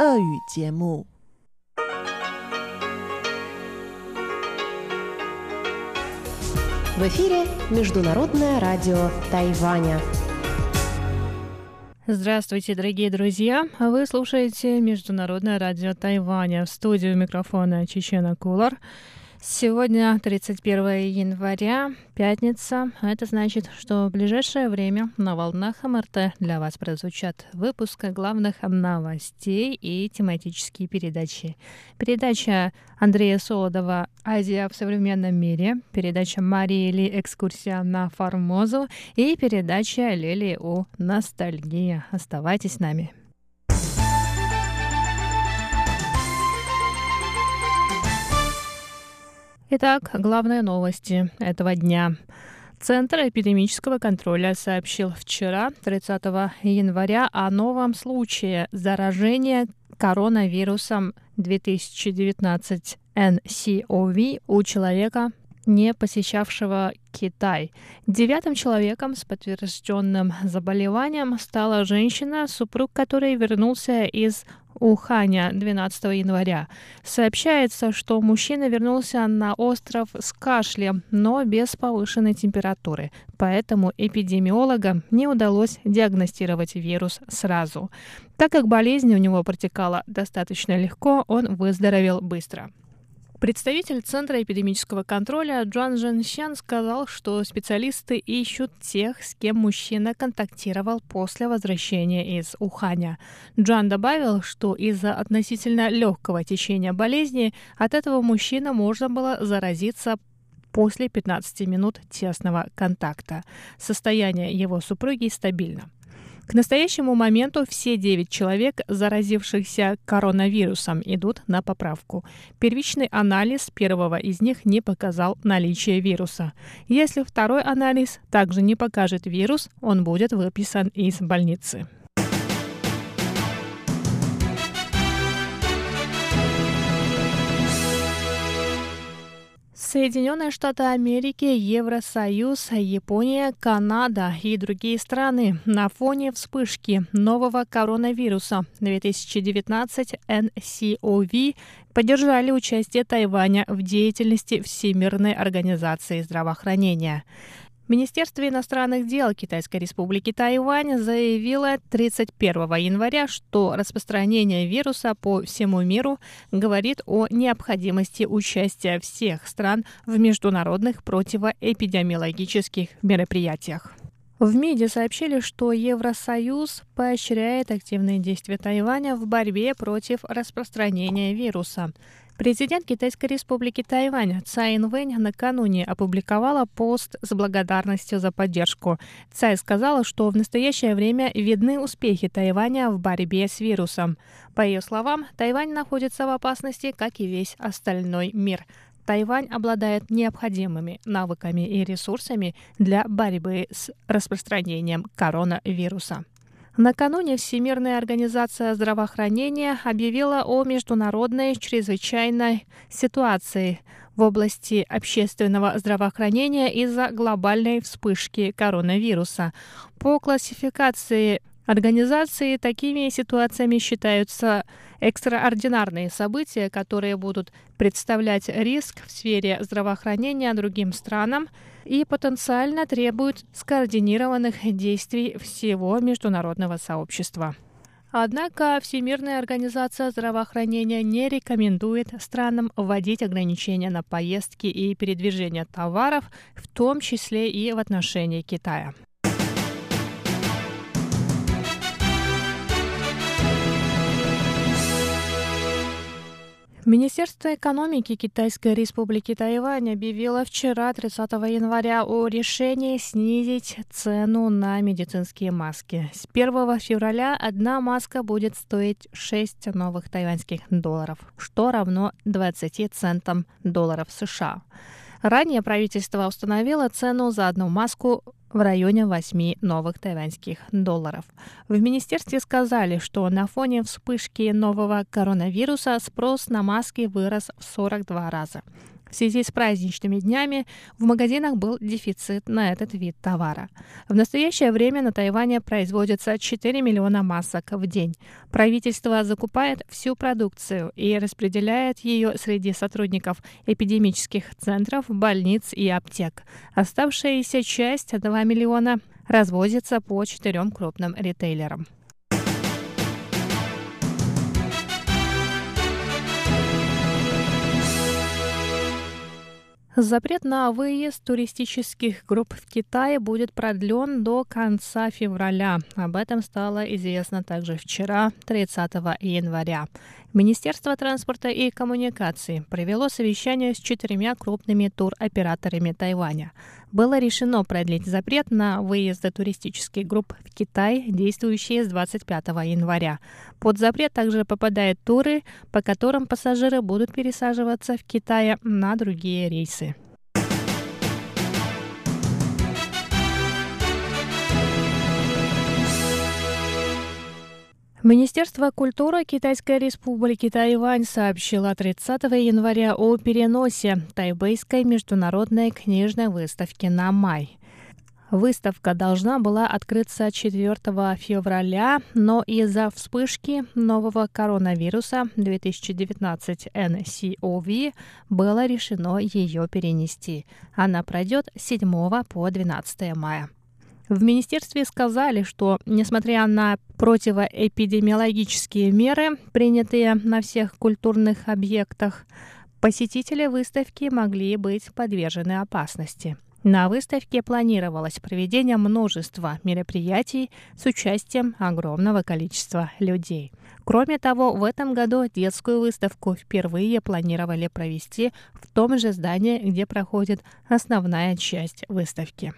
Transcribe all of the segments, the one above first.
俄语节目。В эфире Международное радио Тайваня. Здравствуйте, дорогие друзья! Вы слушаете Международное радио Тайваня. В студию микрофона Чечена Кулар. Сегодня 31 января, пятница. Это значит, что в ближайшее время на волнах МРТ для вас прозвучат выпуски главных новостей и тематические передачи. Передача Андрея Солодова «Азия в современном мире», передача Марии Ли «Экскурсия на Формозу» и передача Лили О «Ностальгия». Оставайтесь с нами. Итак, главные новости этого дня. Центр эпидемического контроля сообщил вчера, 30 января, о новом случае заражения коронавирусом 2019 NCOV у человека, не посещавшего Китай. Девятым человеком с подтвержденным заболеванием стала женщина, супруг которой вернулся из Уханя 12 января. Сообщается, что мужчина вернулся на остров с кашлем, но без повышенной температуры. Поэтому эпидемиологам не удалось диагностировать вирус сразу. Так как болезнь у него протекала достаточно легко, он выздоровел быстро. Представитель Центра эпидемического контроля Джон Женщан сказал, что специалисты ищут тех, с кем мужчина контактировал после возвращения из Уханя. Джон добавил, что из-за относительно легкого течения болезни от этого мужчина можно было заразиться после 15 минут тесного контакта. Состояние его супруги стабильно. К настоящему моменту все 9 человек, заразившихся коронавирусом, идут на поправку. Первичный анализ первого из них не показал наличие вируса. Если второй анализ также не покажет вирус, он будет выписан из больницы. Соединенные Штаты Америки, Евросоюз, Япония, Канада и другие страны на фоне вспышки нового коронавируса 2019 NCOV поддержали участие Тайваня в деятельности Всемирной организации здравоохранения. Министерство иностранных дел Китайской республики Тайвань заявило 31 января, что распространение вируса по всему миру говорит о необходимости участия всех стран в международных противоэпидемиологических мероприятиях. В МИДе сообщили, что Евросоюз поощряет активные действия Тайваня в борьбе против распространения вируса. Президент Китайской республики Тайвань Цай Инвэнь накануне опубликовала пост с благодарностью за поддержку. Цай сказала, что в настоящее время видны успехи Тайваня в борьбе с вирусом. По ее словам, Тайвань находится в опасности, как и весь остальной мир. Тайвань обладает необходимыми навыками и ресурсами для борьбы с распространением коронавируса. Накануне Всемирная организация здравоохранения объявила о международной чрезвычайной ситуации в области общественного здравоохранения из-за глобальной вспышки коронавируса. По классификации организации такими ситуациями считаются экстраординарные события, которые будут представлять риск в сфере здравоохранения другим странам и потенциально требуют скоординированных действий всего международного сообщества. Однако Всемирная организация здравоохранения не рекомендует странам вводить ограничения на поездки и передвижение товаров, в том числе и в отношении Китая. Министерство экономики Китайской республики Тайвань объявило вчера, 30 января, о решении снизить цену на медицинские маски. С 1 февраля одна маска будет стоить 6 новых тайваньских долларов, что равно 20 центам долларов США. Ранее правительство установило цену за одну маску в районе 8 новых тайваньских долларов. В министерстве сказали, что на фоне вспышки нового коронавируса спрос на маски вырос в 42 раза. В связи с праздничными днями в магазинах был дефицит на этот вид товара. В настоящее время на Тайване производится 4 миллиона масок в день. Правительство закупает всю продукцию и распределяет ее среди сотрудников эпидемических центров, больниц и аптек. Оставшаяся часть 2 миллиона развозится по четырем крупным ритейлерам. Запрет на выезд туристических групп в Китае будет продлен до конца февраля. Об этом стало известно также вчера, 30 января. Министерство транспорта и коммуникаций провело совещание с четырьмя крупными туроператорами Тайваня. Было решено продлить запрет на выезды туристических групп в Китай, действующие с 25 января. Под запрет также попадают туры, по которым пассажиры будут пересаживаться в Китае на другие рейсы. Министерство культуры Китайской республики Тайвань сообщило 30 января о переносе Тайбэйской международной книжной выставки на май. Выставка должна была открыться 4 февраля, но из-за вспышки нового коронавируса 2019 NCOV было решено ее перенести. Она пройдет с 7 по 12 мая. В министерстве сказали, что, несмотря на противоэпидемиологические меры, принятые на всех культурных объектах, посетители выставки могли быть подвержены опасности. На выставке планировалось проведение множества мероприятий с участием огромного количества людей. Кроме того, в этом году детскую выставку впервые планировали провести в том же здании, где проходит основная часть выставки.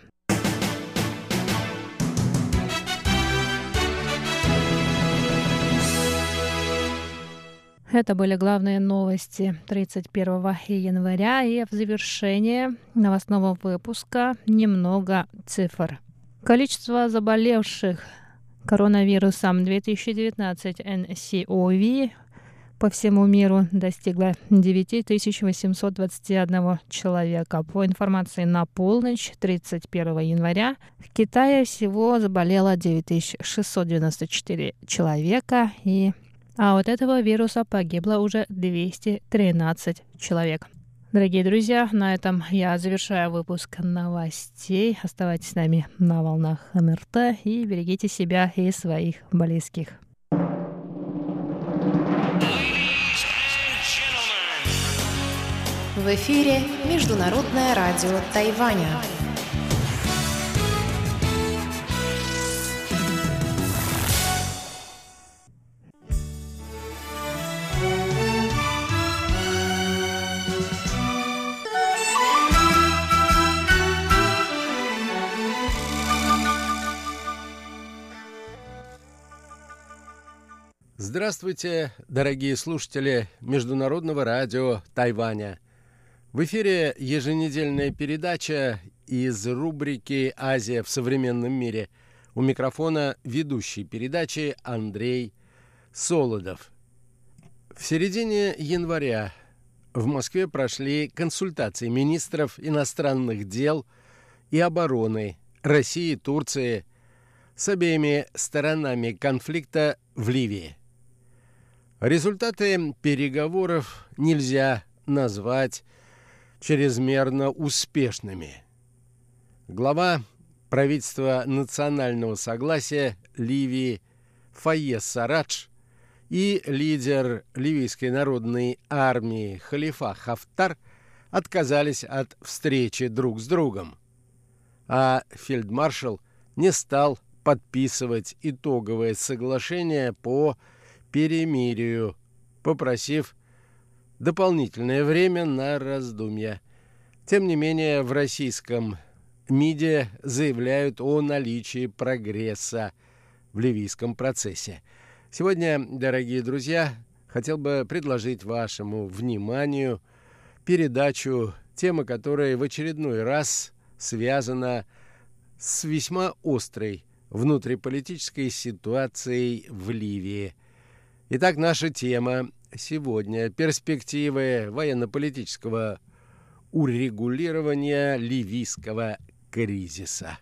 Это были главные новости 31 января. И в завершение новостного выпуска немного цифр. Количество заболевших коронавирусом 2019 NCOV по всему миру достигло 9821 человека. По информации на полночь 31 января в Китае всего заболело 9694 человека и а от этого вируса погибло уже 213 человек. Дорогие друзья, на этом я завершаю выпуск новостей. Оставайтесь с нами на волнах МРТ и берегите себя и своих близких. В эфире Международное радио Тайваня. Здравствуйте, дорогие слушатели Международного радио Тайваня. В эфире еженедельная передача из рубрики «Азия в современном мире». У микрофона ведущий передачи Андрей Солодов. В середине января в Москве прошли консультации министров иностранных дел и обороны России и Турции с обеими сторонами конфликта в Ливии – Результаты переговоров нельзя назвать чрезмерно успешными. Глава правительства национального согласия Ливии Фаез Сарадж и лидер ливийской народной армии Халифа Хафтар отказались от встречи друг с другом, а фельдмаршал не стал подписывать итоговое соглашение по перемирию, попросив дополнительное время на раздумья. Тем не менее, в российском МИДе заявляют о наличии прогресса в ливийском процессе. Сегодня, дорогие друзья, хотел бы предложить вашему вниманию передачу, тема которой в очередной раз связана с весьма острой внутриполитической ситуацией в Ливии – Итак, наша тема сегодня – перспективы военно-политического урегулирования ливийского кризиса.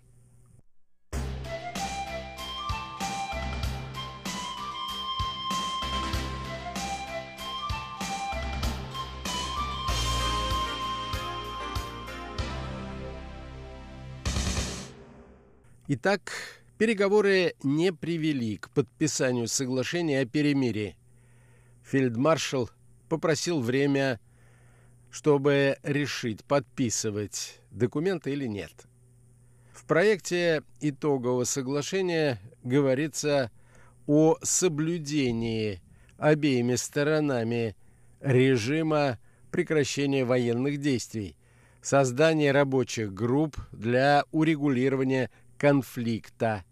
Итак, переговоры не привели к подписанию соглашения о перемирии. Фельдмаршал попросил время, чтобы решить, подписывать документы или нет. В проекте итогового соглашения говорится о соблюдении обеими сторонами режима прекращения военных действий, создании рабочих групп для урегулирования конфликта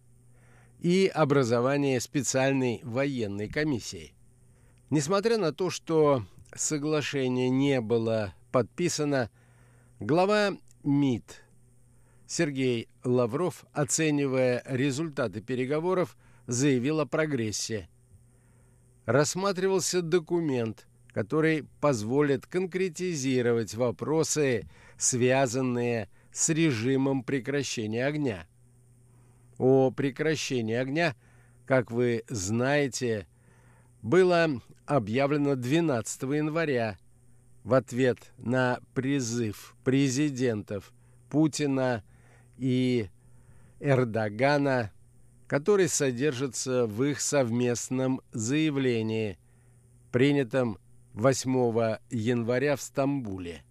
и образование специальной военной комиссии. Несмотря на то, что соглашение не было подписано, глава МИД Сергей Лавров, оценивая результаты переговоров, заявил о прогрессе. Рассматривался документ, который позволит конкретизировать вопросы, связанные с режимом прекращения огня – о прекращении огня, как вы знаете, было объявлено 12 января в ответ на призыв президентов Путина и Эрдогана, который содержится в их совместном заявлении, принятом 8 января в Стамбуле.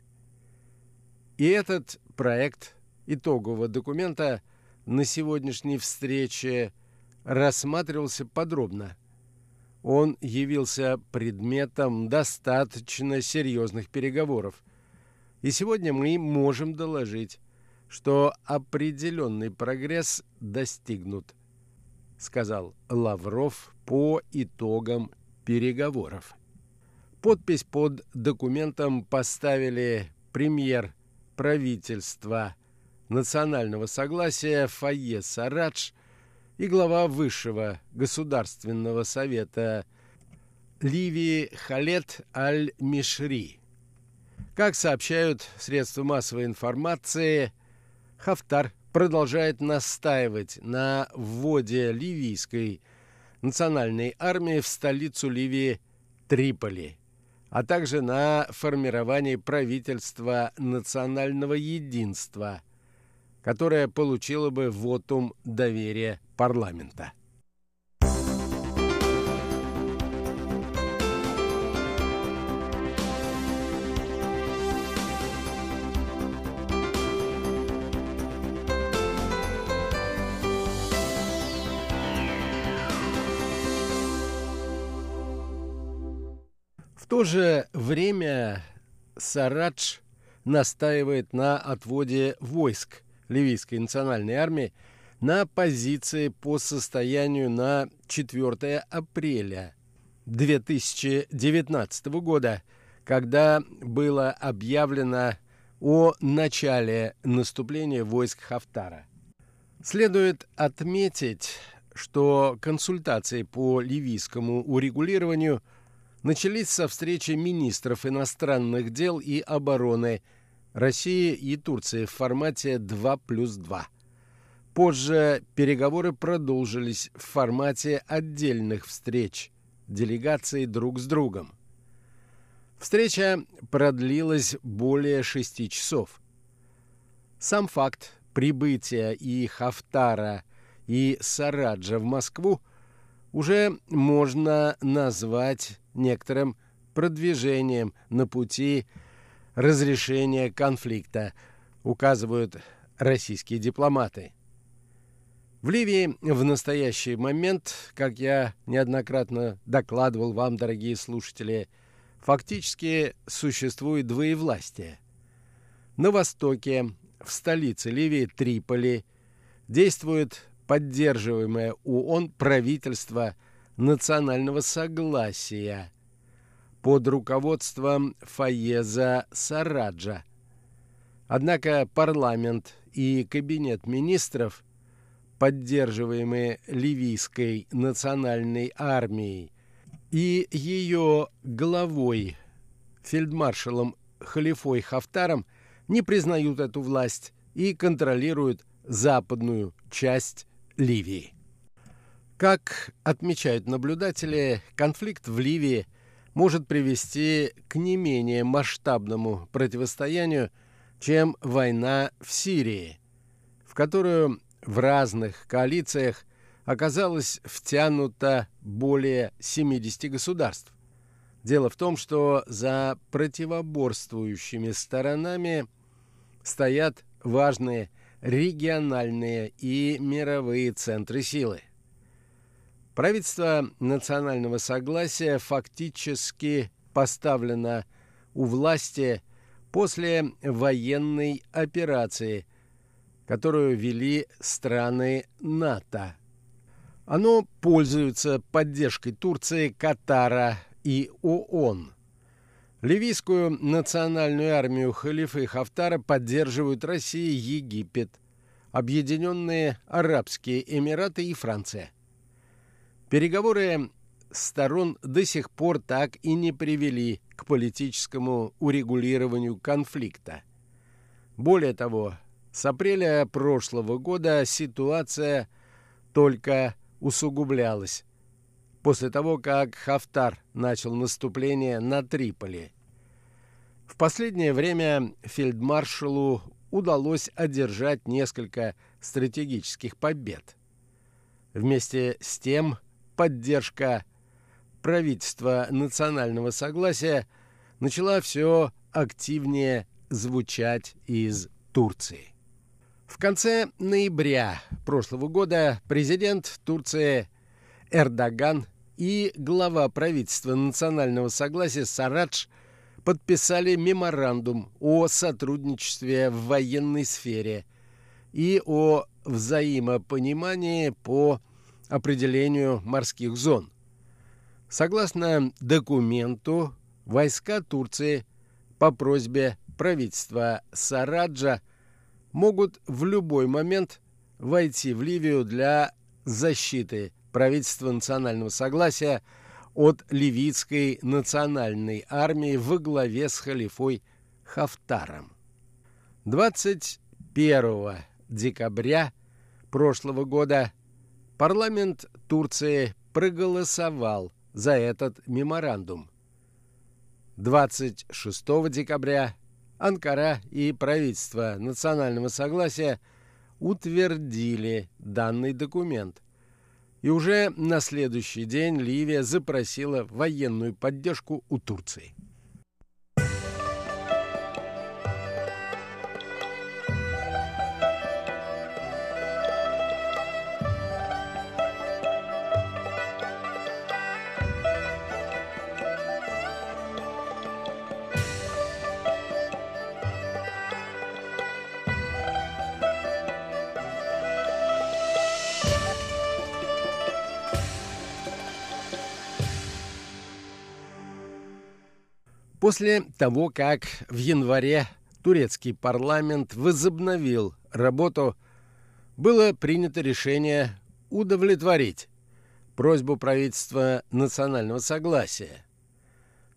И этот проект итогового документа – на сегодняшней встрече рассматривался подробно. Он явился предметом достаточно серьезных переговоров. И сегодня мы можем доложить, что определенный прогресс достигнут, сказал Лавров по итогам переговоров. Подпись под документом поставили премьер правительства национального согласия Фае Сарадж и глава Высшего Государственного Совета Ливии Халет Аль-Мишри. Как сообщают средства массовой информации, Хафтар продолжает настаивать на вводе ливийской национальной армии в столицу Ливии Триполи, а также на формировании правительства национального единства – которая получила бы вотум доверия парламента. В то же время Сарадж настаивает на отводе войск ливийской национальной армии на позиции по состоянию на 4 апреля 2019 года, когда было объявлено о начале наступления войск Хафтара. Следует отметить, что консультации по ливийскому урегулированию начались со встречи министров иностранных дел и обороны – России и Турции в формате 2 плюс 2. Позже переговоры продолжились в формате отдельных встреч делегаций друг с другом. Встреча продлилась более шести часов. Сам факт прибытия и Хафтара, и Сараджа в Москву уже можно назвать некоторым продвижением на пути разрешения конфликта, указывают российские дипломаты. В Ливии в настоящий момент, как я неоднократно докладывал вам, дорогие слушатели, фактически существует двоевластие. На востоке, в столице Ливии Триполи, действует поддерживаемое ООН правительство национального согласия – под руководством Фаеза Сараджа. Однако парламент и кабинет министров, поддерживаемые ливийской национальной армией и ее главой, фельдмаршалом Халифой Хафтаром, не признают эту власть и контролируют западную часть Ливии. Как отмечают наблюдатели, конфликт в Ливии может привести к не менее масштабному противостоянию, чем война в Сирии, в которую в разных коалициях оказалось втянуто более 70 государств. Дело в том, что за противоборствующими сторонами стоят важные региональные и мировые центры силы. Правительство национального согласия фактически поставлено у власти после военной операции, которую вели страны НАТО. Оно пользуется поддержкой Турции, Катара и ООН. Ливийскую национальную армию халифа и Хафтара поддерживают Россия, Египет, Объединенные Арабские Эмираты и Франция. Переговоры сторон до сих пор так и не привели к политическому урегулированию конфликта. Более того, с апреля прошлого года ситуация только усугублялась после того, как Хафтар начал наступление на Триполи. В последнее время фельдмаршалу удалось одержать несколько стратегических побед. Вместе с тем поддержка правительства национального согласия начала все активнее звучать из Турции. В конце ноября прошлого года президент Турции Эрдоган и глава правительства национального согласия Сарадж подписали меморандум о сотрудничестве в военной сфере и о взаимопонимании по определению морских зон. Согласно документу, войска Турции по просьбе правительства Сараджа могут в любой момент войти в Ливию для защиты правительства национального согласия от ливийской национальной армии во главе с халифой Хафтаром. 21 декабря прошлого года парламент Турции проголосовал за этот меморандум. 26 декабря Анкара и правительство национального согласия утвердили данный документ. И уже на следующий день Ливия запросила военную поддержку у Турции. После того, как в январе турецкий парламент возобновил работу, было принято решение удовлетворить просьбу правительства национального согласия.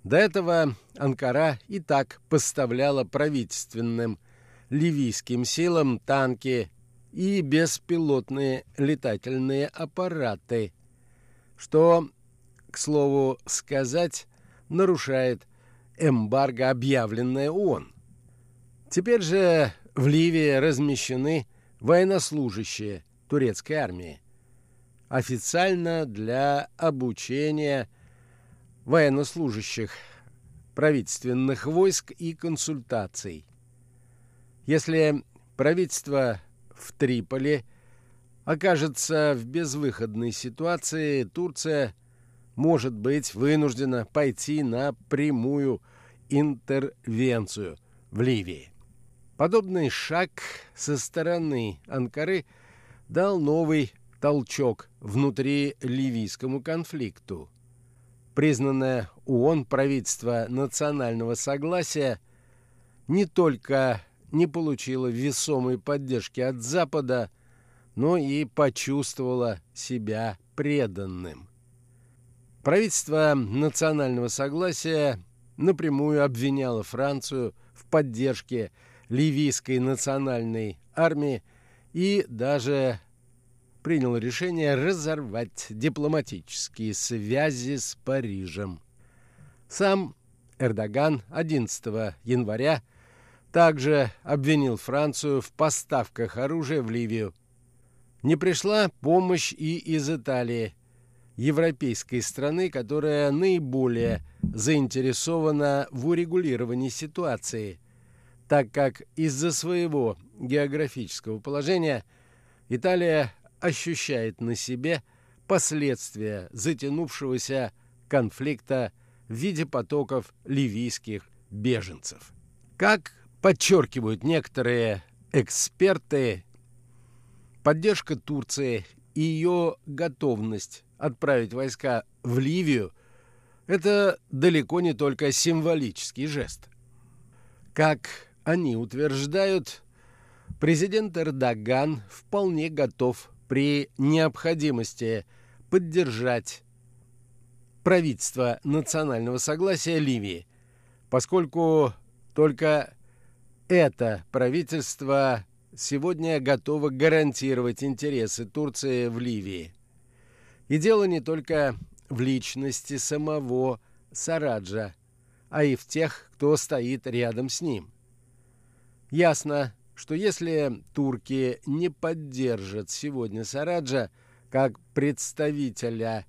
До этого Анкара и так поставляла правительственным ливийским силам танки и беспилотные летательные аппараты, что, к слову сказать, нарушает эмбарго, объявленное ООН. Теперь же в Ливии размещены военнослужащие турецкой армии. Официально для обучения военнослужащих правительственных войск и консультаций. Если правительство в Триполи окажется в безвыходной ситуации, Турция может быть вынуждена пойти на прямую интервенцию в Ливии. Подобный шаг со стороны Анкары дал новый толчок внутри ливийскому конфликту. Признанное ООН правительство национального согласия не только не получило весомой поддержки от Запада, но и почувствовало себя преданным. Правительство национального согласия напрямую обвиняло Францию в поддержке ливийской национальной армии и даже принял решение разорвать дипломатические связи с Парижем. Сам Эрдоган 11 января также обвинил Францию в поставках оружия в Ливию. Не пришла помощь и из Италии, европейской страны, которая наиболее заинтересована в урегулировании ситуации, так как из-за своего географического положения Италия ощущает на себе последствия затянувшегося конфликта в виде потоков ливийских беженцев. Как подчеркивают некоторые эксперты, поддержка Турции и ее готовность отправить войска в Ливию – это далеко не только символический жест. Как они утверждают, президент Эрдоган вполне готов при необходимости поддержать правительство национального согласия Ливии, поскольку только это правительство сегодня готово гарантировать интересы Турции в Ливии. И дело не только в личности самого Сараджа, а и в тех, кто стоит рядом с ним. Ясно, что если турки не поддержат сегодня Сараджа как представителя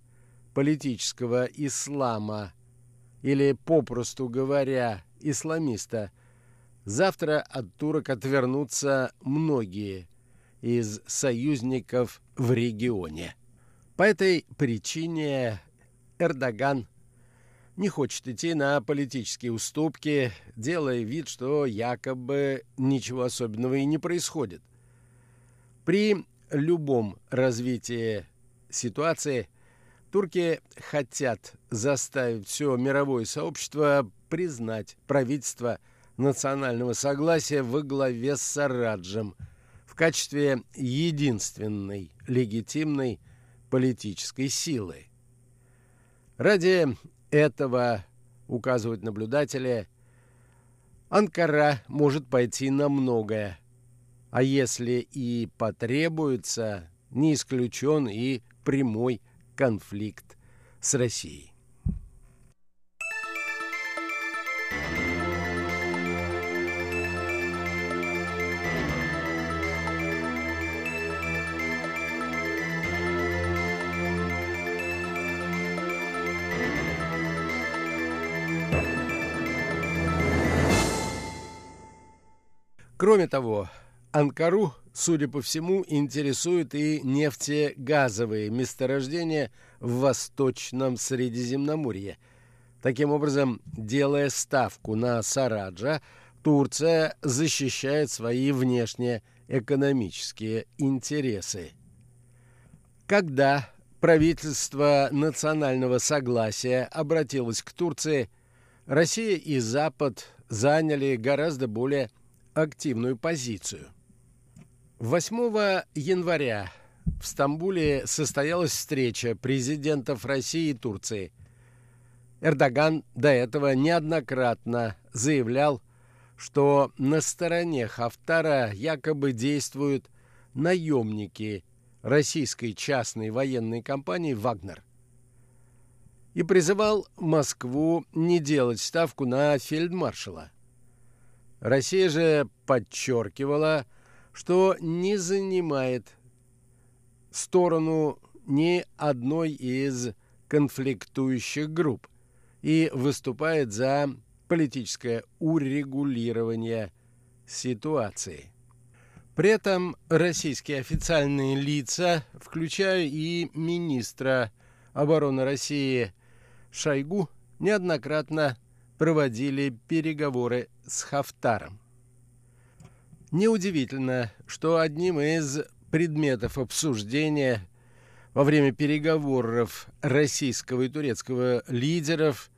политического ислама или, попросту говоря, исламиста, завтра от турок отвернутся многие из союзников в регионе. По этой причине Эрдоган не хочет идти на политические уступки, делая вид, что якобы ничего особенного и не происходит. При любом развитии ситуации турки хотят заставить все мировое сообщество признать правительство национального согласия во главе с Сараджем в качестве единственной легитимной политической силы. Ради этого, указывают наблюдатели, Анкара может пойти на многое, а если и потребуется, не исключен и прямой конфликт с Россией. Кроме того, Анкару, судя по всему, интересуют и нефтегазовые месторождения в Восточном Средиземноморье. Таким образом, делая ставку на Сараджа, Турция защищает свои внешние экономические интересы. Когда правительство национального согласия обратилось к Турции, Россия и Запад заняли гораздо более активную позицию. 8 января в Стамбуле состоялась встреча президентов России и Турции. Эрдоган до этого неоднократно заявлял, что на стороне Хафтара якобы действуют наемники российской частной военной компании «Вагнер» и призывал Москву не делать ставку на фельдмаршала – Россия же подчеркивала, что не занимает сторону ни одной из конфликтующих групп и выступает за политическое урегулирование ситуации. При этом российские официальные лица, включая и министра обороны России Шойгу, неоднократно проводили переговоры с Хафтаром. Неудивительно, что одним из предметов обсуждения во время переговоров российского и турецкого лидеров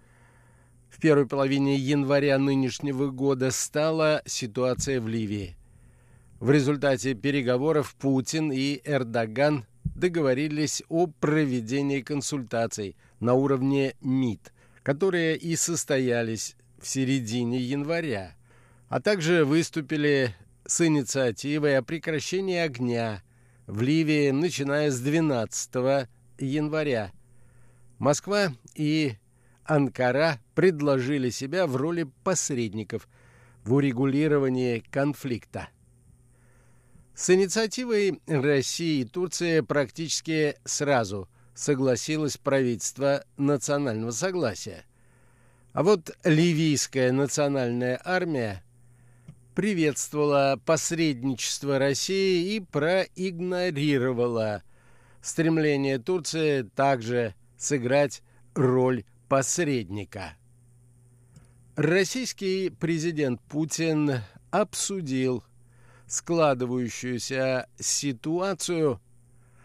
в первой половине января нынешнего года стала ситуация в Ливии. В результате переговоров Путин и Эрдоган договорились о проведении консультаций на уровне МИД – которые и состоялись в середине января, а также выступили с инициативой о прекращении огня в Ливии, начиная с 12 января. Москва и Анкара предложили себя в роли посредников в урегулировании конфликта. С инициативой России и Турции практически сразу согласилось правительство национального согласия. А вот ливийская национальная армия приветствовала посредничество России и проигнорировала стремление Турции также сыграть роль посредника. Российский президент Путин обсудил складывающуюся ситуацию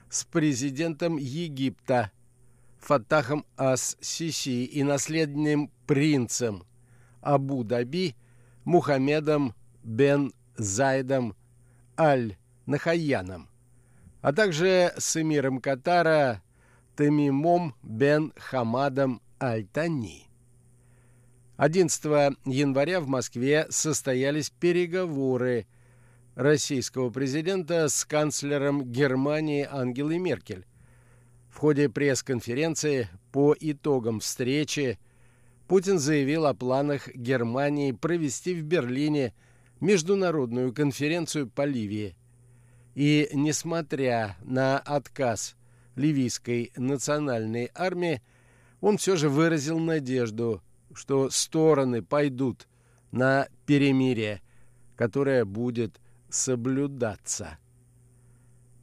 с президентом Египта Фатахом Ас-Сиси и наследным принцем Абу-Даби Мухаммедом бен Зайдом Аль-Нахаяном, а также с эмиром Катара Тамимом бен Хамадом Аль-Тани. 11 января в Москве состоялись переговоры российского президента с канцлером Германии Ангелой Меркель. В ходе пресс-конференции по итогам встречи Путин заявил о планах Германии провести в Берлине международную конференцию по Ливии. И, несмотря на отказ ливийской национальной армии, он все же выразил надежду, что стороны пойдут на перемирие, которое будет соблюдаться.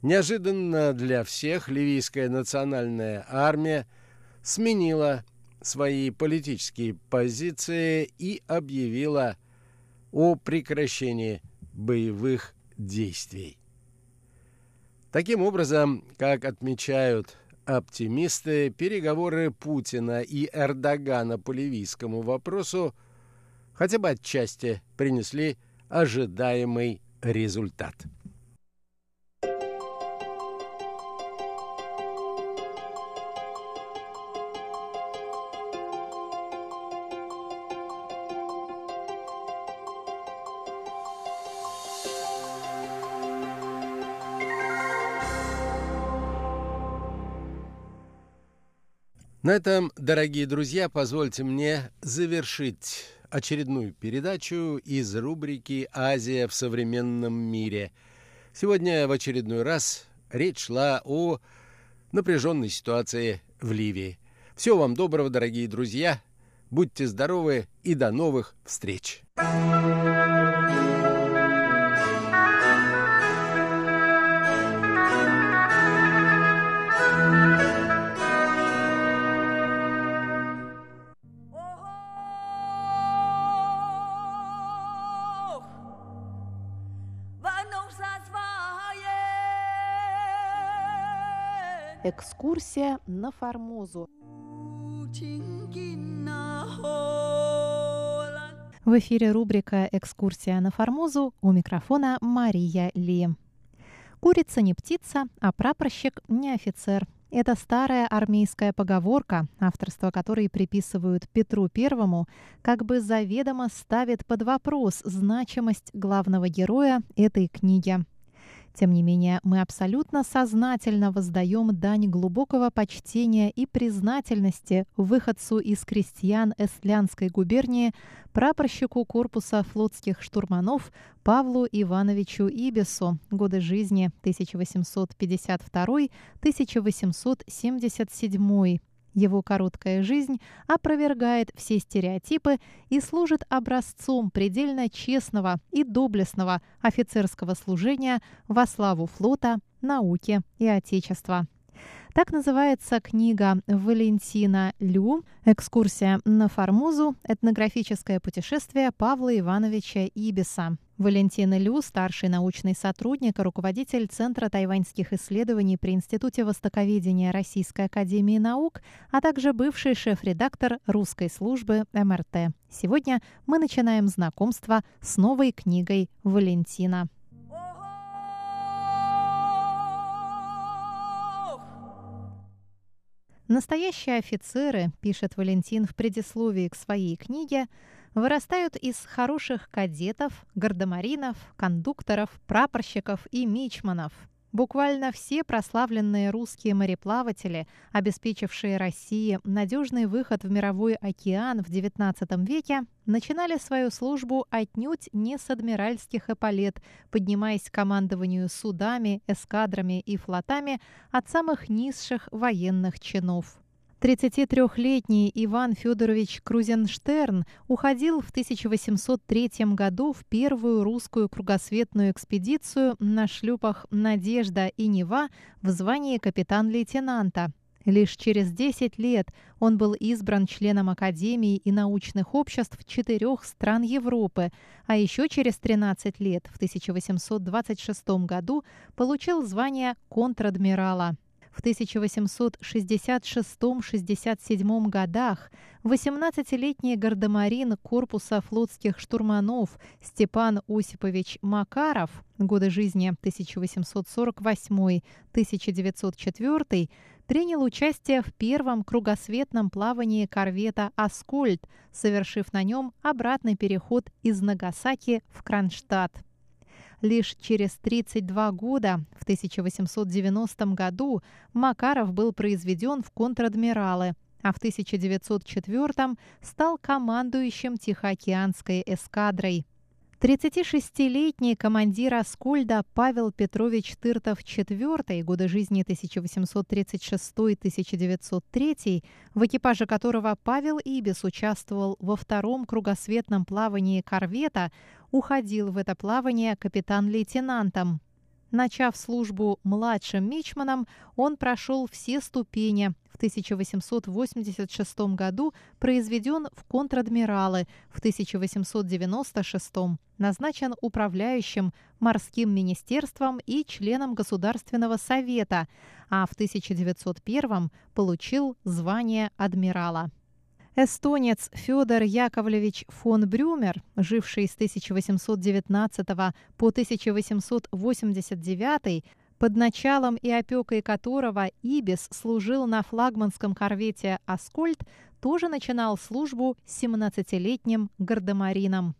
Неожиданно для всех ливийская национальная армия сменила свои политические позиции и объявила о прекращении боевых действий. Таким образом, как отмечают оптимисты, переговоры Путина и Эрдогана по ливийскому вопросу хотя бы отчасти принесли ожидаемый результат. На этом, дорогие друзья, позвольте мне завершить очередную передачу из рубрики «Азия в современном мире». Сегодня в очередной раз речь шла о напряженной ситуации в Ливии. Всего вам доброго, дорогие друзья. Будьте здоровы и до новых встреч. Экскурсия на Формозу. В эфире рубрика «Экскурсия на Формозу» у микрофона Мария Ли. Курица не птица, а прапорщик не офицер. Это старая армейская поговорка, авторство которой приписывают Петру Первому, как бы заведомо ставит под вопрос значимость главного героя этой книги. Тем не менее, мы абсолютно сознательно воздаем дань глубокого почтения и признательности выходцу из крестьян Эстлянской губернии, прапорщику корпуса флотских штурманов Павлу Ивановичу Ибису, годы жизни 1852-1877, его короткая жизнь опровергает все стереотипы и служит образцом предельно честного и доблестного офицерского служения во славу флота, науки и Отечества. Так называется книга Валентина Лю «Экскурсия на Формозу. Этнографическое путешествие Павла Ивановича Ибиса». Валентина Лю – старший научный сотрудник и руководитель Центра тайваньских исследований при Институте востоковедения Российской академии наук, а также бывший шеф-редактор русской службы МРТ. Сегодня мы начинаем знакомство с новой книгой Валентина. Настоящие офицеры, пишет Валентин в предисловии к своей книге, вырастают из хороших кадетов, гардемаринов, кондукторов, прапорщиков и мичманов – Буквально все прославленные русские мореплаватели, обеспечившие России надежный выход в мировой океан в XIX веке, начинали свою службу отнюдь не с адмиральских эполет, поднимаясь к командованию судами, эскадрами и флотами от самых низших военных чинов. 33-летний Иван Федорович Крузенштерн уходил в 1803 году в первую русскую кругосветную экспедицию на шлюпах «Надежда» и «Нева» в звании капитан-лейтенанта. Лишь через 10 лет он был избран членом Академии и научных обществ четырех стран Европы, а еще через 13 лет, в 1826 году, получил звание контр-адмирала. В 1866-67 годах 18-летний гардемарин корпуса флотских штурманов Степан Осипович Макаров, годы жизни 1848-1904, принял участие в первом кругосветном плавании корвета «Аскольд», совершив на нем обратный переход из Нагасаки в Кронштадт. Лишь через 32 года, в 1890 году, Макаров был произведен в контр-адмиралы, а в 1904 стал командующим Тихоокеанской эскадрой. 36-летний командир Аскольда Павел Петрович Тыртов IV, годы жизни 1836-1903, в экипаже которого Павел Ибис участвовал во втором кругосветном плавании корвета, уходил в это плавание капитан-лейтенантом. Начав службу младшим мичманом, он прошел все ступени. В 1886 году произведен в контр-адмиралы, в 1896 назначен управляющим морским министерством и членом Государственного совета, а в 1901 получил звание адмирала. Эстонец Федор Яковлевич фон Брюмер, живший с 1819 по 1889, под началом и опекой которого Ибис служил на флагманском корвете «Аскольд», тоже начинал службу 17-летним гардемарином.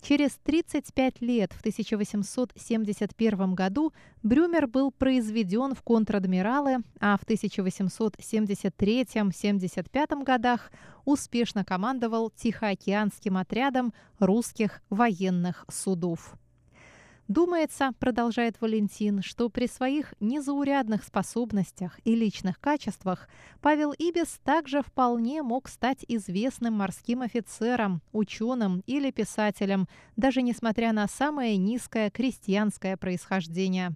Через 35 лет, в 1871 году, Брюмер был произведен в контр-адмиралы, а в 1873-75 годах успешно командовал Тихоокеанским отрядом русских военных судов. Думается, продолжает Валентин, что при своих незаурядных способностях и личных качествах Павел Ибис также вполне мог стать известным морским офицером, ученым или писателем, даже несмотря на самое низкое крестьянское происхождение.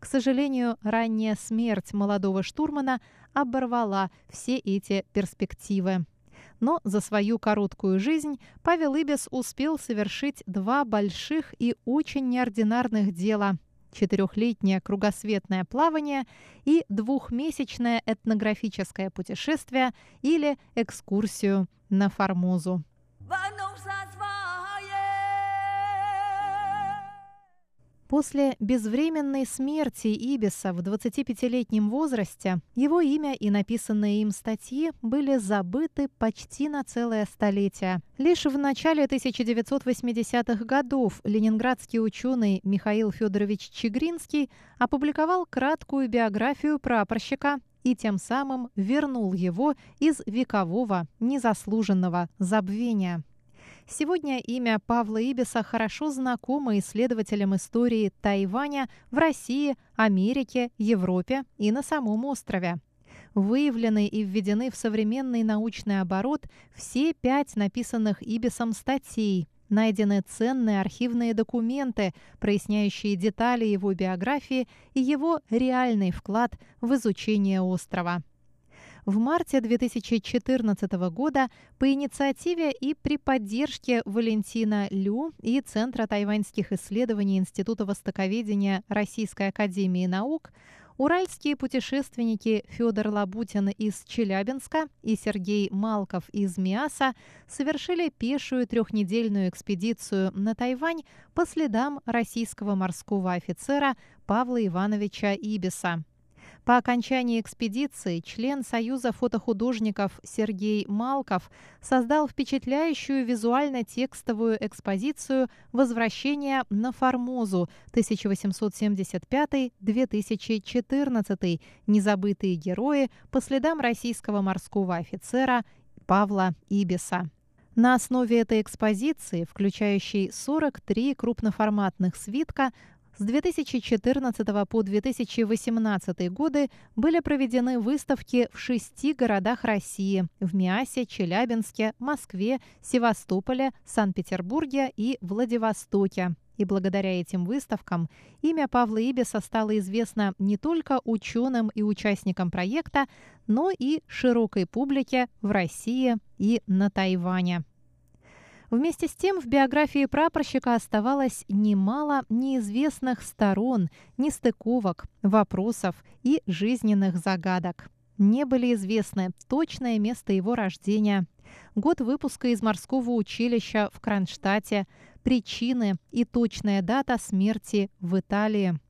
К сожалению, ранняя смерть молодого штурмана оборвала все эти перспективы. Но за свою короткую жизнь Павел Ибис успел совершить два больших и очень неординарных дела – четырехлетнее кругосветное плавание и двухмесячное этнографическое путешествие или экскурсию на Формозу. После безвременной смерти Ибиса в 25-летнем возрасте его имя и написанные им статьи были забыты почти на целое столетие. Лишь в начале 1980-х годов ленинградский ученый Михаил Федорович Чегринский опубликовал краткую биографию прапорщика и тем самым вернул его из векового незаслуженного забвения. Сегодня имя Павла Ибиса хорошо знакомо исследователям истории Тайваня в России, Америке, Европе и на самом острове. Выявлены и введены в современный научный оборот все пять написанных Ибисом статей, найдены ценные архивные документы, проясняющие детали его биографии и его реальный вклад в изучение острова в марте 2014 года по инициативе и при поддержке Валентина Лю и Центра тайваньских исследований Института востоковедения Российской академии наук уральские путешественники Федор Лабутин из Челябинска и Сергей Малков из Миаса совершили пешую трехнедельную экспедицию на Тайвань по следам российского морского офицера Павла Ивановича Ибиса. По окончании экспедиции член Союза фотохудожников Сергей Малков создал впечатляющую визуально-текстовую экспозицию «Возвращение на Формозу» 1875-2014 «Незабытые герои» по следам российского морского офицера Павла Ибиса. На основе этой экспозиции, включающей 43 крупноформатных свитка, с 2014 по 2018 годы были проведены выставки в шести городах России – в Миасе, Челябинске, Москве, Севастополе, Санкт-Петербурге и Владивостоке. И благодаря этим выставкам имя Павла Ибиса стало известно не только ученым и участникам проекта, но и широкой публике в России и на Тайване. Вместе с тем в биографии прапорщика оставалось немало неизвестных сторон, нестыковок, вопросов и жизненных загадок. Не были известны точное место его рождения, год выпуска из морского училища в Кронштадте, причины и точная дата смерти в Италии.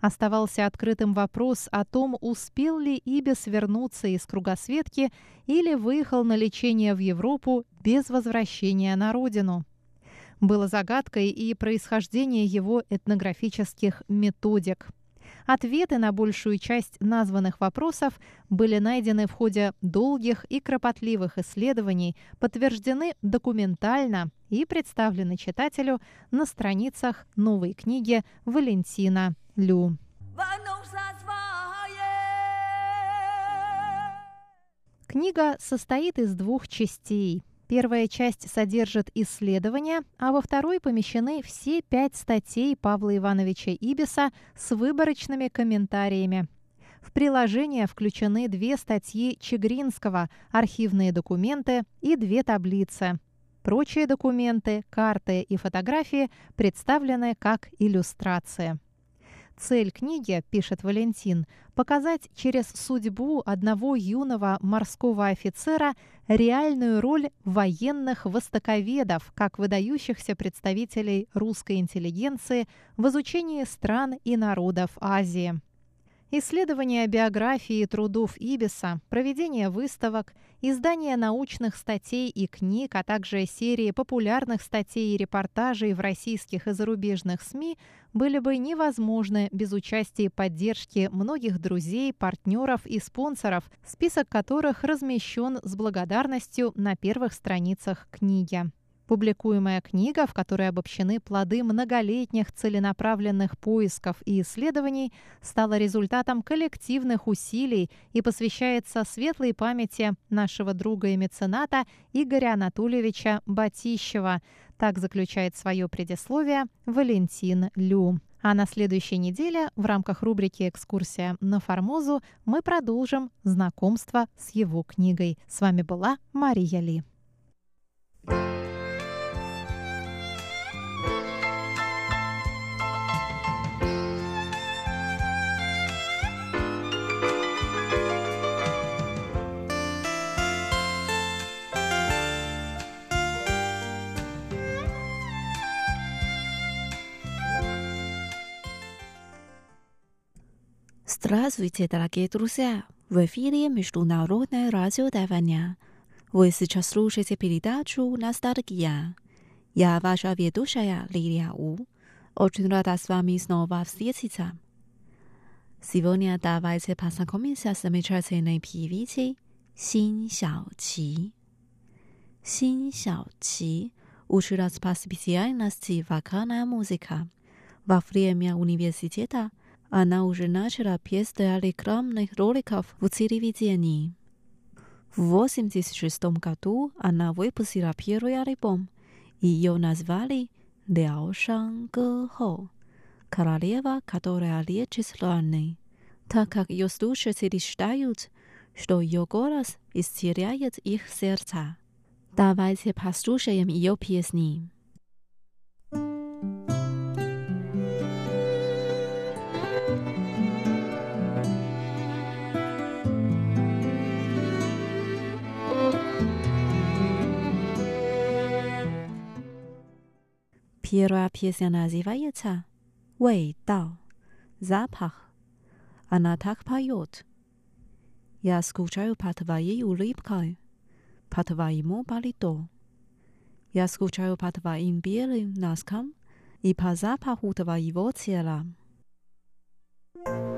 Оставался открытым вопрос о том, успел ли Ибис вернуться из кругосветки или выехал на лечение в Европу без возвращения на родину. Было загадкой и происхождение его этнографических методик. Ответы на большую часть названных вопросов были найдены в ходе долгих и кропотливых исследований, подтверждены документально и представлены читателю на страницах новой книги Валентина Лю. Книга состоит из двух частей. Первая часть содержит исследования, а во второй помещены все пять статей Павла Ивановича Ибиса с выборочными комментариями. В приложение включены две статьи Чегринского, архивные документы и две таблицы. Прочие документы, карты и фотографии представлены как иллюстрации. Цель книги, пишет Валентин, показать через судьбу одного юного морского офицера реальную роль военных востоковедов, как выдающихся представителей русской интеллигенции в изучении стран и народов Азии. Исследование биографии и трудов Ибиса, проведение выставок, издание научных статей и книг, а также серии популярных статей и репортажей в российских и зарубежных СМИ были бы невозможны без участия и поддержки многих друзей, партнеров и спонсоров, список которых размещен с благодарностью на первых страницах книги. Публикуемая книга, в которой обобщены плоды многолетних целенаправленных поисков и исследований, стала результатом коллективных усилий и посвящается светлой памяти нашего друга и мецената Игоря Анатольевича Батищева. Так заключает свое предисловие Валентин Лю. А на следующей неделе в рамках рубрики «Экскурсия на Формозу» мы продолжим знакомство с его книгой. С вами была Мария Ли. Здравствуйте, дорогие друзья! В эфире Международное радио Тайваня. Вы сейчас слушаете передачу «Ностальгия». Я ваша ведущая Лилия У. Очень рада с вами снова встретиться. Сегодня давайте познакомимся с замечательной певицей Син Сяочи. Син Сяочи училась по специальности вокальная музыка. Во время университета – она уже начала петь для рекламных роликов в телевидении. В 1986 году она выпустила первый альбом. Ее назвали «Ляо Шан Гэ Хо» – «Королева, которая лечит раны», так как ее слушатели считают, что ее голос исцеляет их сердца. Давайте послушаем ее песни. Первая песня называется «Вэй Дао» – «Запах». она так поет. Я скучаю по твоей улыбкой, по твоему палито. Я скучаю по твоим белым носкам и по запаху твоего тела. 达拉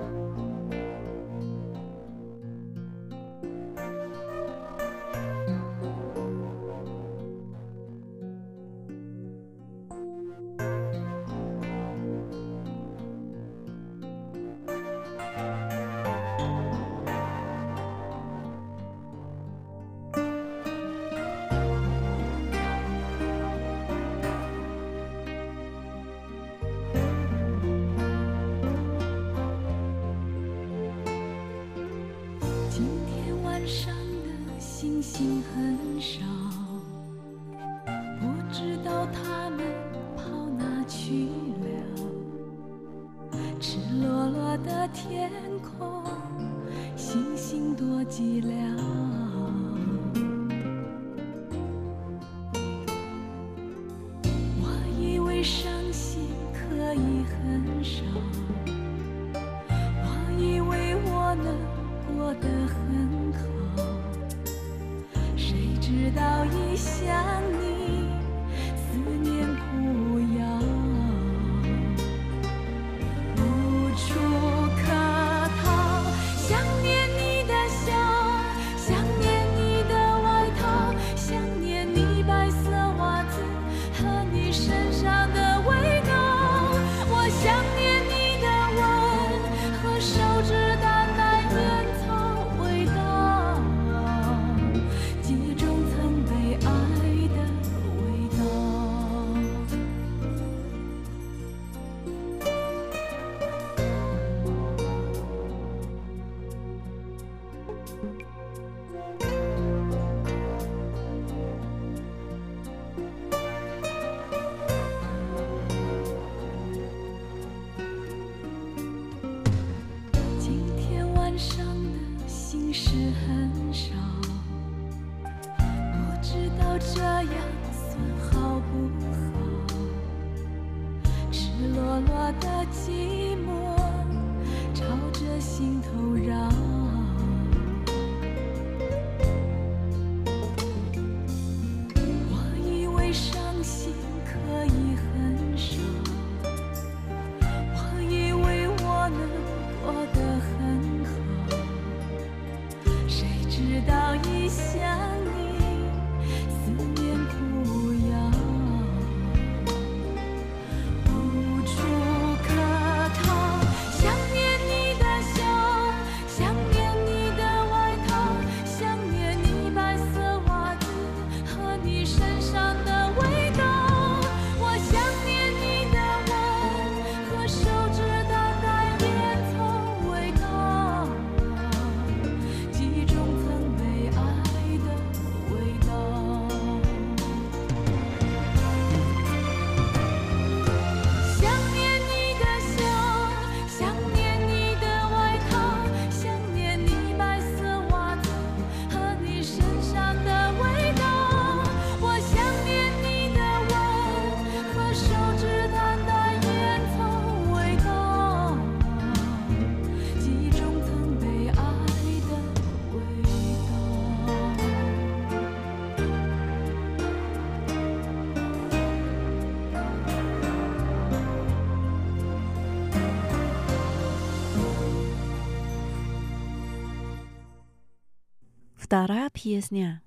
pieśniach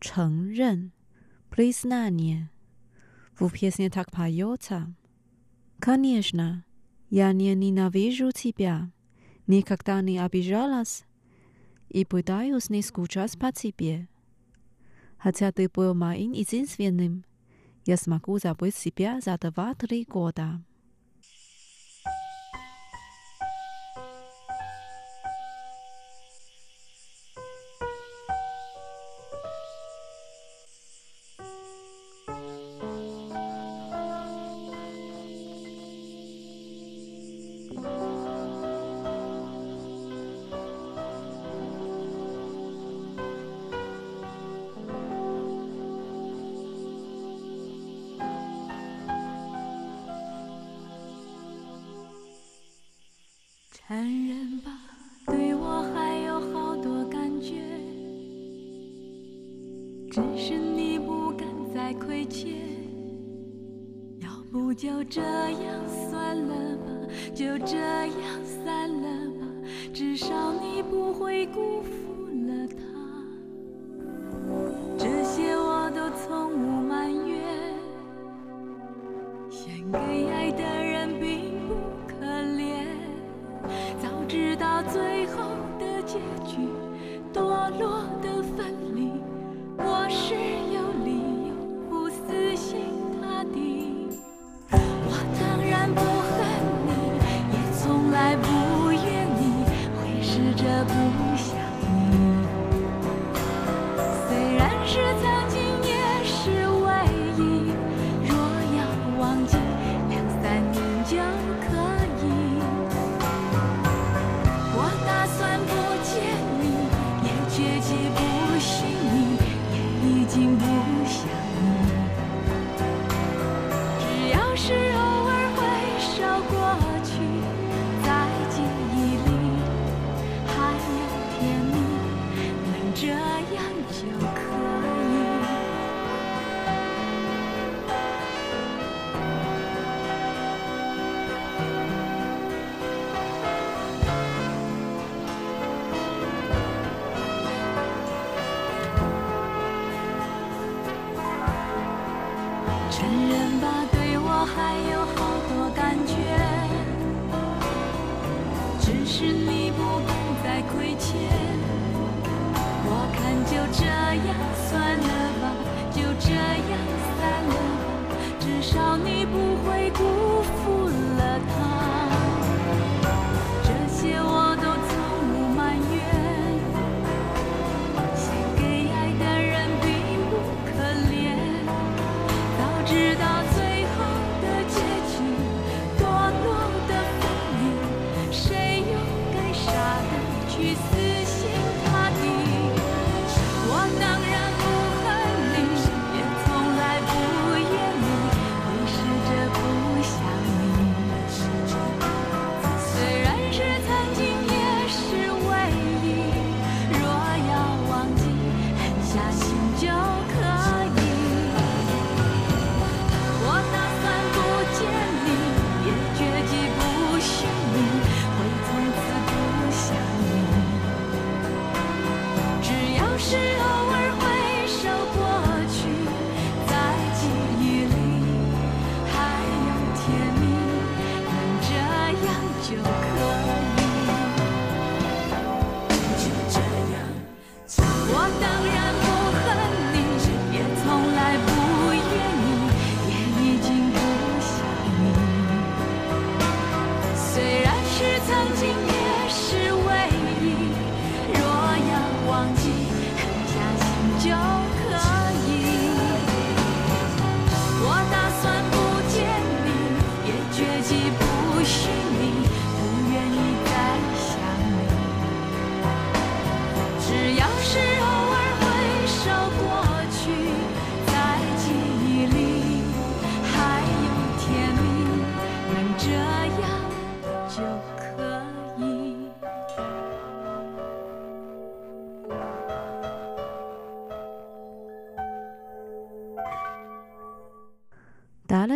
承认 признание w pieśni tak поется. Конечно, я не ненавижу тебя, никогда не обижалась и пытаюсь не скучать по тебе. Хотя ты был моим единственным, я смогу забыть себя за два-три года.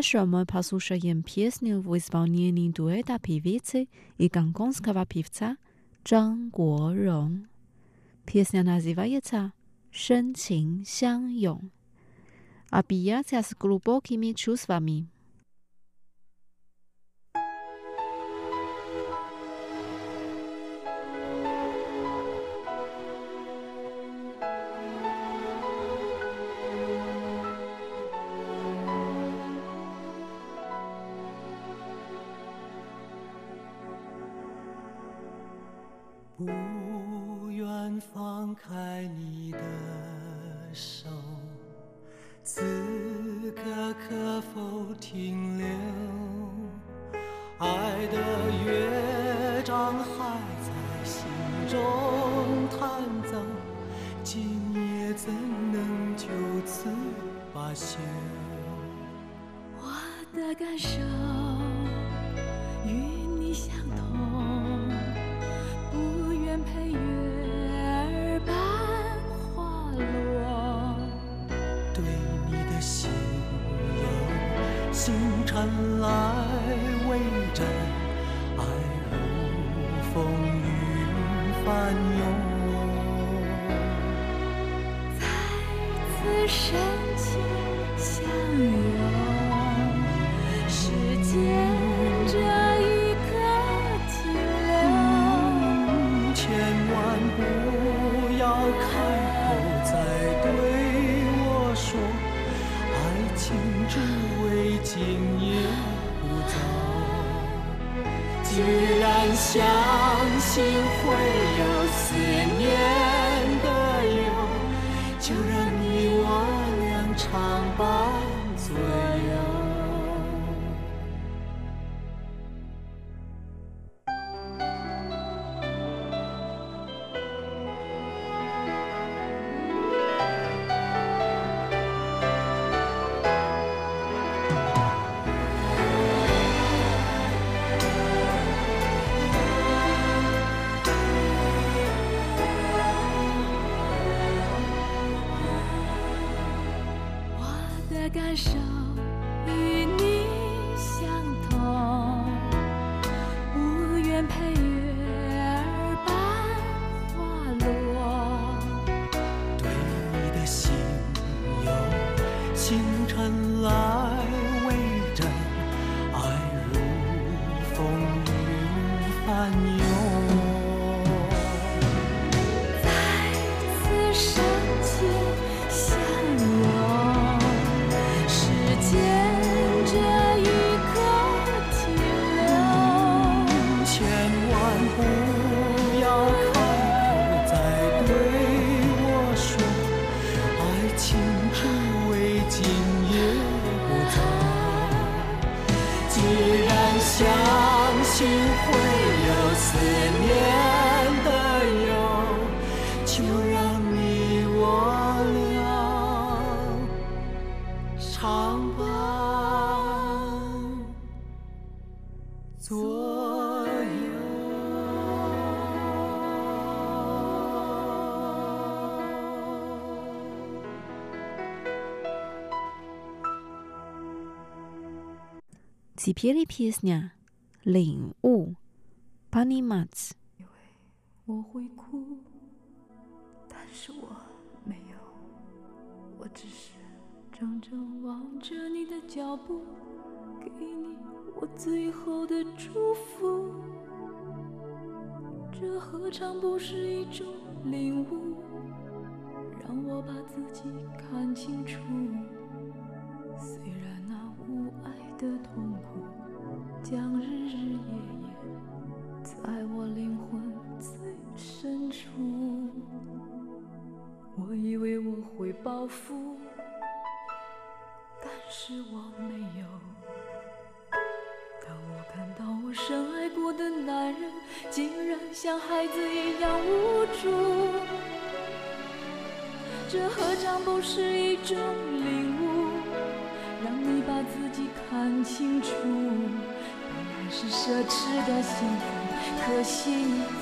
Zresztą posłuchajmy piosenkę w wyspełnieniu dueta piwicy i gangonskiego piwca Zhang Guorong. Piosenka nazywa się Shen Qing Xiang Yong. A pijacja z głębokimi czuwami 放开你的手此刻可否停留？爱的乐章还在心中弹奏今夜怎能就此罢休我的感受灿烂。几篇的 piece 呢？领悟，Bunny Mats。以为我会哭，但是我没有，我只是怔怔望着你的脚步，给你我最后的祝福。这何尝不是一种领悟？让我把自己看清楚。的痛苦将日日夜夜在我灵魂最深处。我以为我会报复但是我没有。当我看到我深爱过的男人竟然像孩子一样无助这何尝不是一种理看清楚，本来是奢侈的幸福，可惜。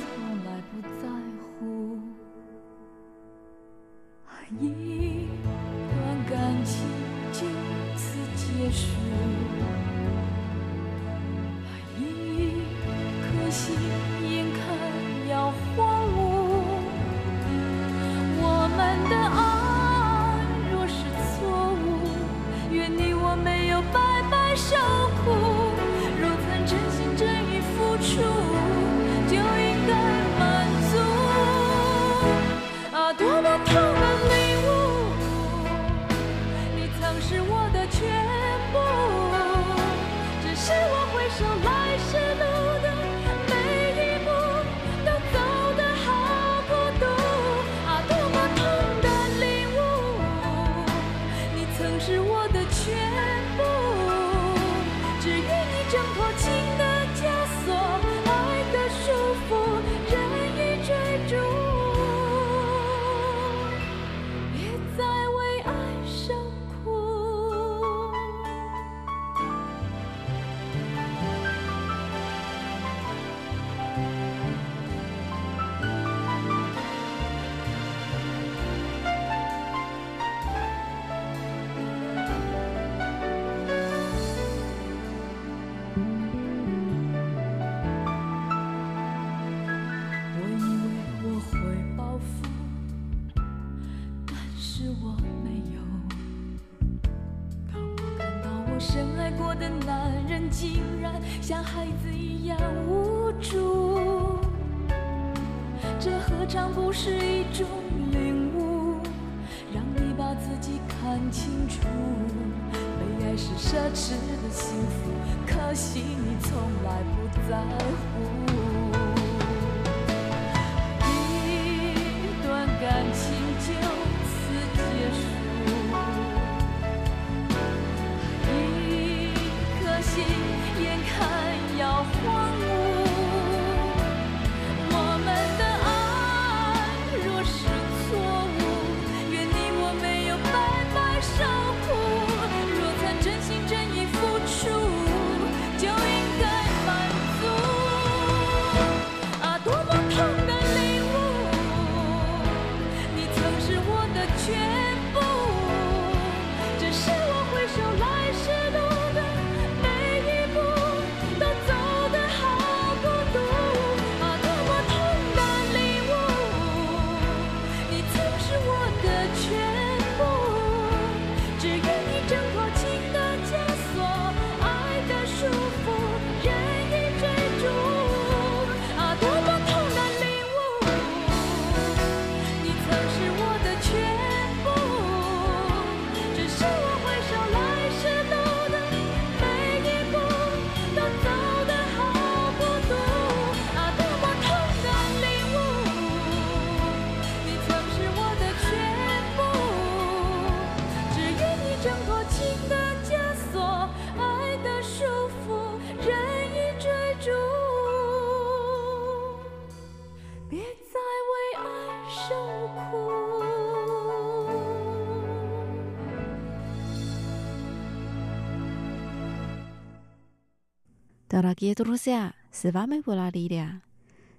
到了耶路撒是万没不拉里的，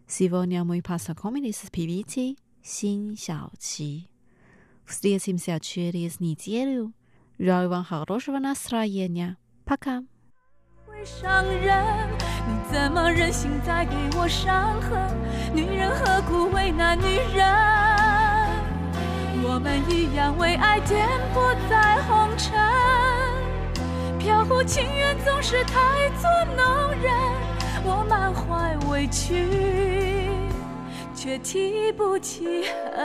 希望你们 pass the communist PPT 新小旗。Все этим вся через неделю. Жаль вам хорошего настроения. Пока. Вы шанрен, не тема рэсин таги во шанхэ. Ни рэн хэ ку вэй на ни рэн. Вомэн и ян вэй ай тэн по цай хонгчэн. 飘忽情缘总是太作弄人，我满怀委屈，却提不起恨。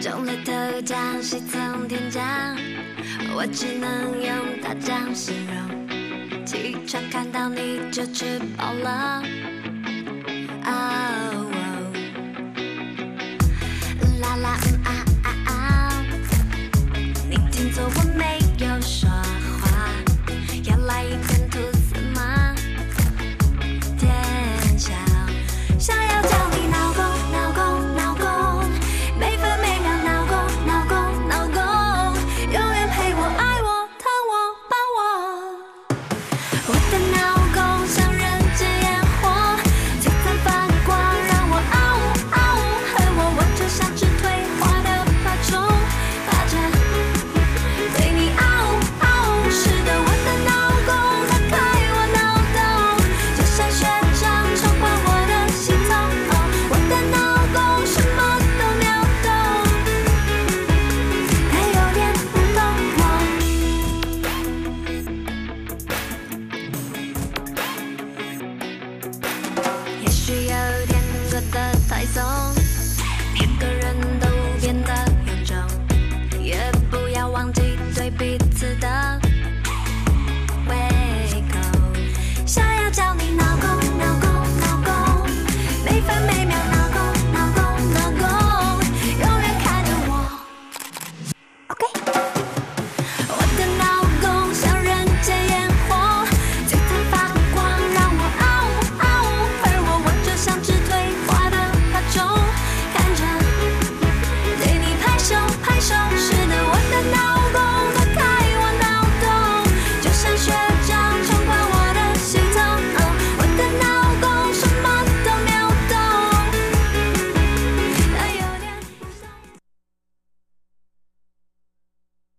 中了头奖谁从天降，我只能用大奖形容。第一场看到你就吃饱了。啊。